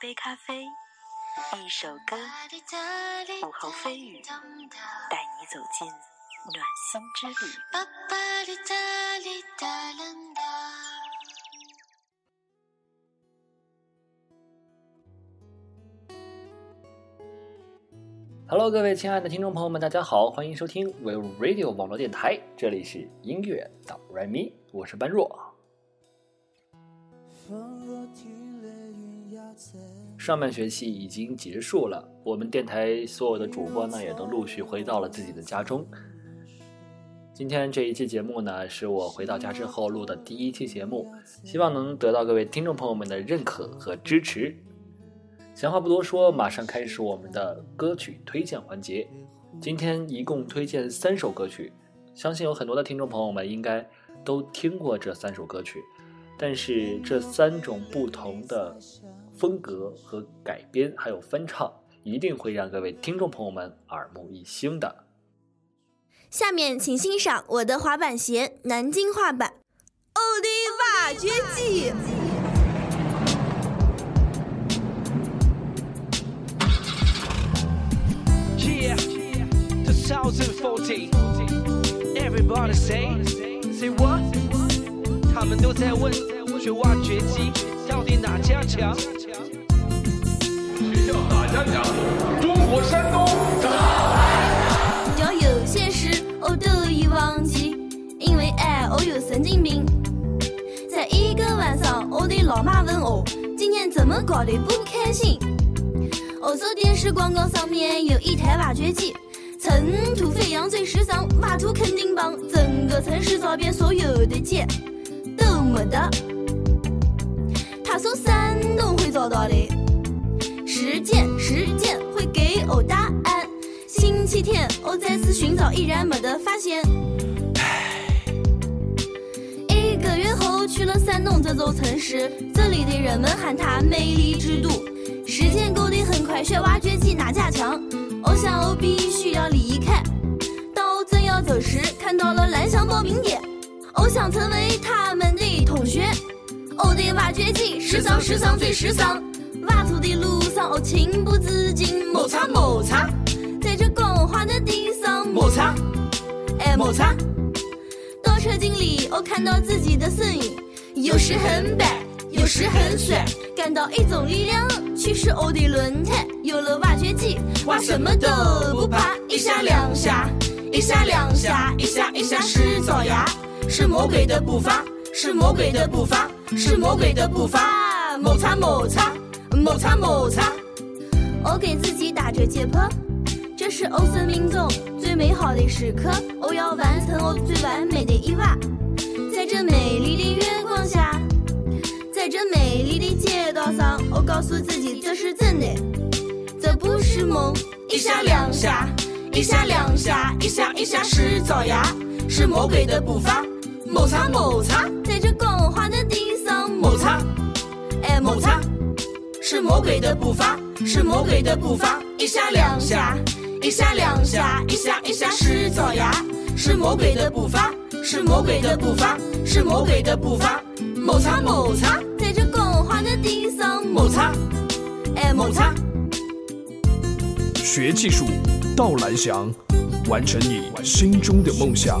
杯咖啡，一首歌，午后飞雨，带你走进暖心之旅。Hello，各位亲爱的听众朋友们，大家好，欢迎收听 We Radio 网络电台，这里是音乐导 r 咪，我是般若。上半学期已经结束了，我们电台所有的主播呢，也都陆续回到了自己的家中。今天这一期节目呢，是我回到家之后录的第一期节目，希望能得到各位听众朋友们的认可和支持。闲话不多说，马上开始我们的歌曲推荐环节。今天一共推荐三首歌曲，相信有很多的听众朋友们应该都听过这三首歌曲。但是这三种不同的风格和改编，还有翻唱，一定会让各位听众朋友们耳目一新的。下面请欣赏我的滑板鞋南京话版《欧的挖掘机》。Yeah, 2014. Everybody say, say what? 他们都在问，学挖掘机到底哪家强？学校哪家强？中国山东。要有些事我都已忘记，因为爱我有神经病。在一个晚上，我的老妈问我今天怎么搞得不开心。我说电视广告上面有一台挖掘机，尘土飞扬最时尚，挖土肯定棒，整个城市找遍所有的街。都没得。他说山东会找到的，时间时间会给我答案。星期天我再次寻找，依然没得发现。一个月后去了山东这座城市，这里的人们喊它美丽之都。时间过得很快，学挖掘机哪家强？我想我必须要离开。当我正要走时，看到了蓝翔报名点。我想成为他们的同学。我的挖掘机时尚，时尚最时尚。挖土的路上，我情不自禁摩擦摩擦，在这光滑的地上摩擦，哎摩擦。倒车镜里，我看到自己的身影，有时很白，有时很帅，感到一种力量驱使我的轮胎。有了挖掘机，挖什么都不怕，一下两下，一下两下，一下一下是爪牙。是魔鬼的步伐，是魔鬼的步伐，是魔鬼的步伐。摩擦摩擦，摩擦摩擦。我给自己打着节拍，这是我生命中最美好的时刻。我要完成我最完美的一挖，在这美丽的月光下，在这美丽的街道上，我告诉自己这是真的，这不是梦。一下两下，一下两下，一下一下是爪牙，是魔鬼的步伐。摩擦摩擦，在这光滑的地上摩擦，哎摩擦，是魔鬼的步伐，是魔鬼的步伐，一下两下，一下两下，一下一下是爪牙，是魔鬼的步伐，是魔鬼的步伐，是魔鬼的步伐，摩擦摩擦，在这光滑的地上摩擦，哎摩擦，学技术到蓝翔，完成你心中的梦想。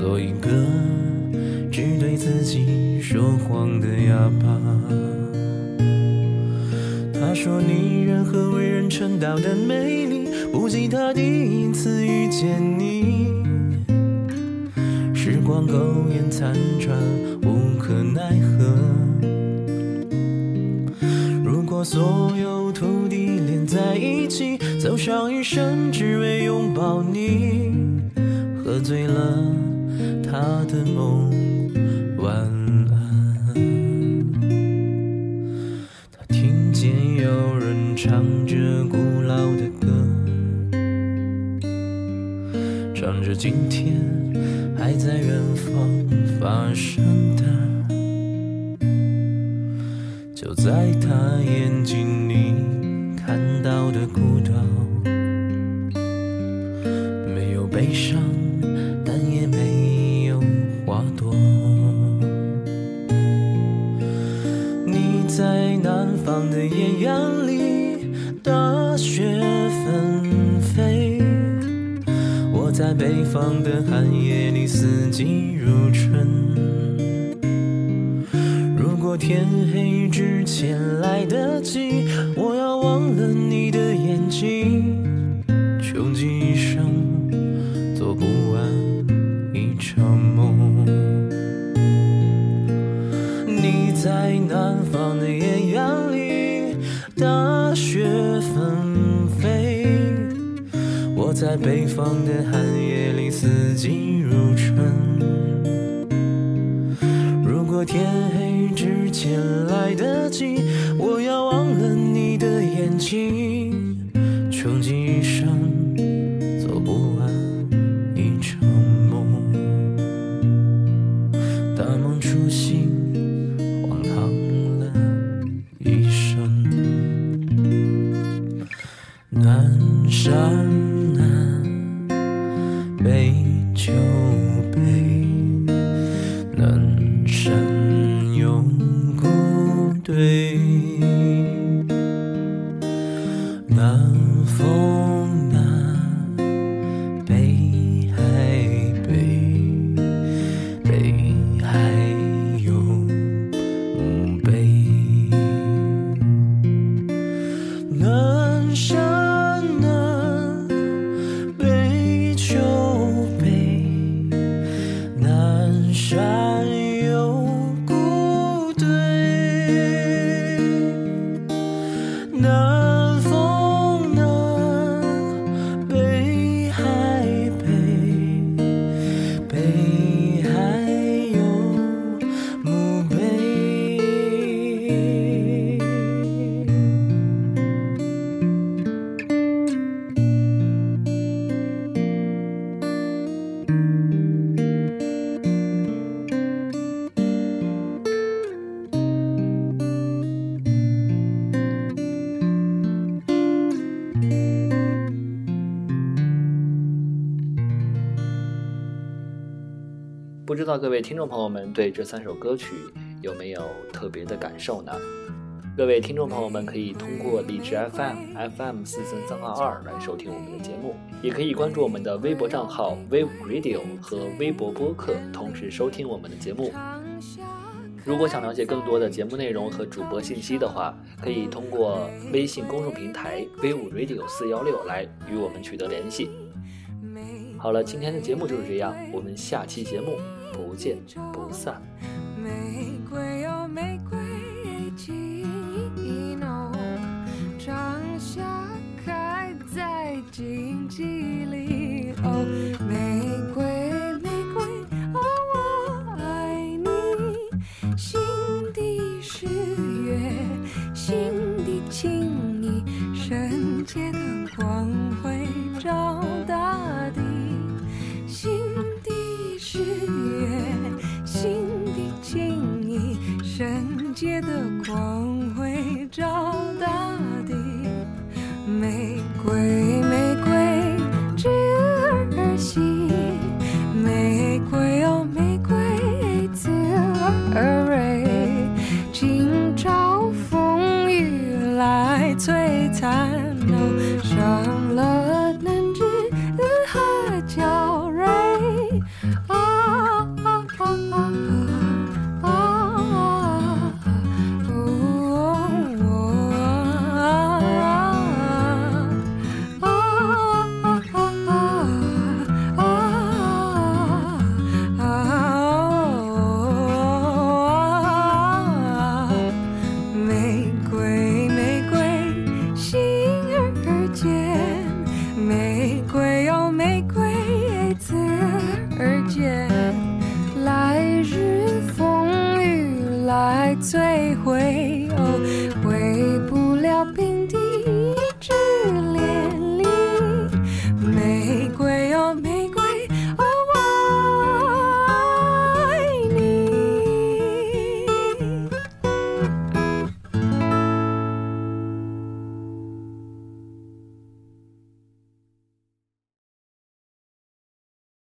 做一个只对自己说谎的哑巴。他说：“你任何为人称道的美丽，不及他第一次遇见你。时光苟延残喘，无可奈何。如果所有土地连在一起，走上一生只为拥抱你，喝醉了他的梦，晚安。”他听见有人唱着古老的歌，唱着今天还在远方发生的，就在他眼睛里看到的孤岛，没有悲伤，在北方的寒夜里，四季如春。如果天黑之前来得及，我要忘了你在北方的寒夜里，四季如春。如果天黑之前来得及，我要忘了你的眼睛，知道各位听众朋友们对这三首歌曲有没有特别的感受呢？各位听众朋友们可以通过荔枝 FM FM 四三三二二来收听我们的节目，也可以关注我们的微博账号 Wave Radio 和微博播客，同时收听我们的节目。如果想了解更多的节目内容和主播信息的话，可以通过微信公众平台 Wave Radio 四幺六来与我们取得联系。好了，今天的节目就是这样，我们下期节目不见不散。玫瑰哦，玫瑰情浓，长夏开在荆棘。最